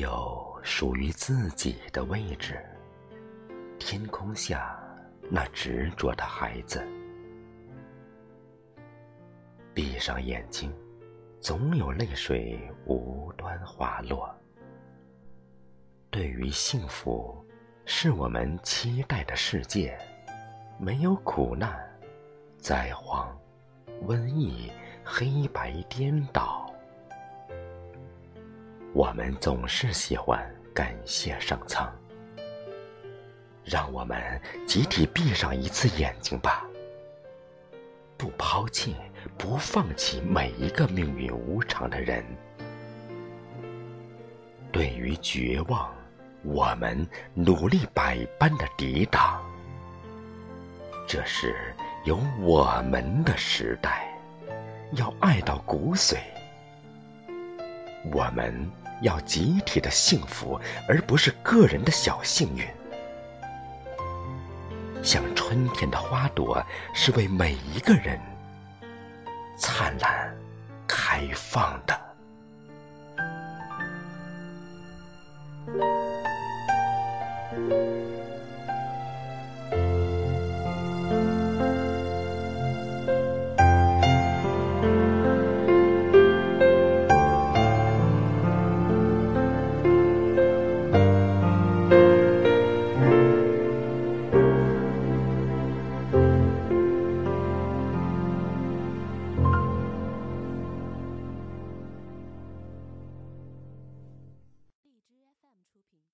有属于自己的位置。天空下那执着的孩子，闭上眼睛，总有泪水无端滑落。对于幸福，是我们期待的世界，没有苦难、灾荒、瘟疫、黑白颠倒。我们总是喜欢感谢上苍，让我们集体闭上一次眼睛吧，不抛弃、不放弃每一个命运无常的人。对于绝望，我们努力百般的抵挡。这是有我们的时代，要爱到骨髓。我们要集体的幸福，而不是个人的小幸运。像春天的花朵，是为每一个人灿烂开放的。